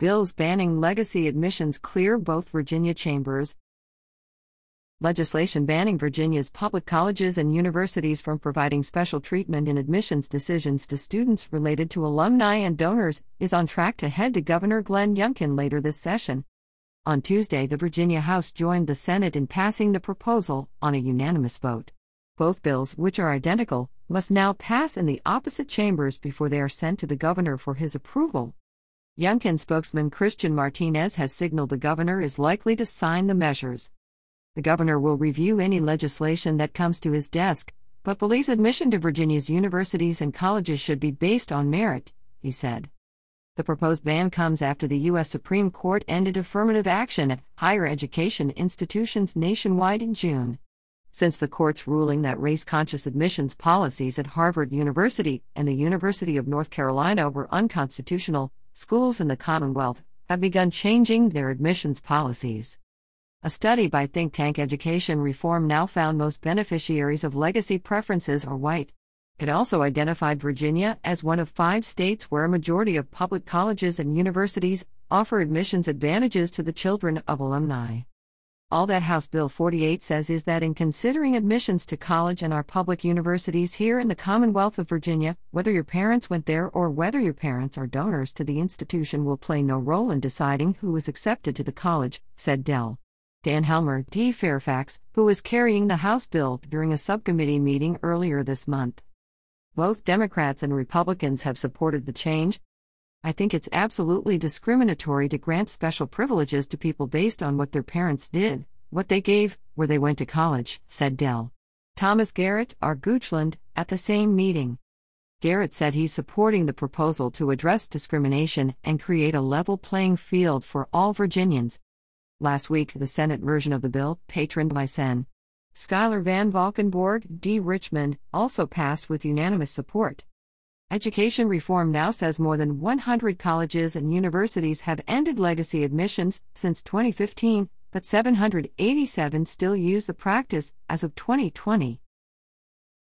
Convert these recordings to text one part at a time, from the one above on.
Bills banning legacy admissions clear both Virginia chambers. Legislation banning Virginia's public colleges and universities from providing special treatment in admissions decisions to students related to alumni and donors is on track to head to Governor Glenn Youngkin later this session. On Tuesday, the Virginia House joined the Senate in passing the proposal on a unanimous vote. Both bills, which are identical, must now pass in the opposite chambers before they are sent to the governor for his approval. Youngkin spokesman Christian Martinez has signaled the governor is likely to sign the measures. The governor will review any legislation that comes to his desk, but believes admission to Virginia's universities and colleges should be based on merit, he said. The proposed ban comes after the U.S. Supreme Court ended affirmative action at higher education institutions nationwide in June. Since the court's ruling that race conscious admissions policies at Harvard University and the University of North Carolina were unconstitutional, schools in the Commonwealth have begun changing their admissions policies. A study by think tank Education Reform now found most beneficiaries of legacy preferences are white. It also identified Virginia as one of five states where a majority of public colleges and universities offer admissions advantages to the children of alumni. All that House Bill 48 says is that in considering admissions to college and our public universities here in the Commonwealth of Virginia, whether your parents went there or whether your parents are donors to the institution will play no role in deciding who is accepted to the college, said Dell. Dan Helmer, D. Fairfax, who was carrying the House bill during a subcommittee meeting earlier this month. Both Democrats and Republicans have supported the change, I think it's absolutely discriminatory to grant special privileges to people based on what their parents did, what they gave, where they went to college, said Dell. Thomas Garrett, R. Goochland, at the same meeting. Garrett said he's supporting the proposal to address discrimination and create a level playing field for all Virginians. Last week, the Senate version of the bill, patroned by Sen. Schuyler VanValkenburg, D. Richmond, also passed with unanimous support. Education reform now says more than 100 colleges and universities have ended legacy admissions since 2015, but 787 still use the practice as of 2020.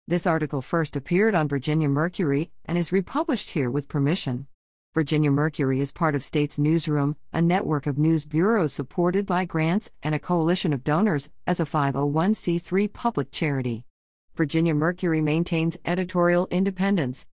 This article first appeared on Virginia Mercury and is republished here with permission. Virginia Mercury is part of States Newsroom, a network of news bureaus supported by grants and a coalition of donors as a 501c3 public charity. Virginia Mercury maintains editorial independence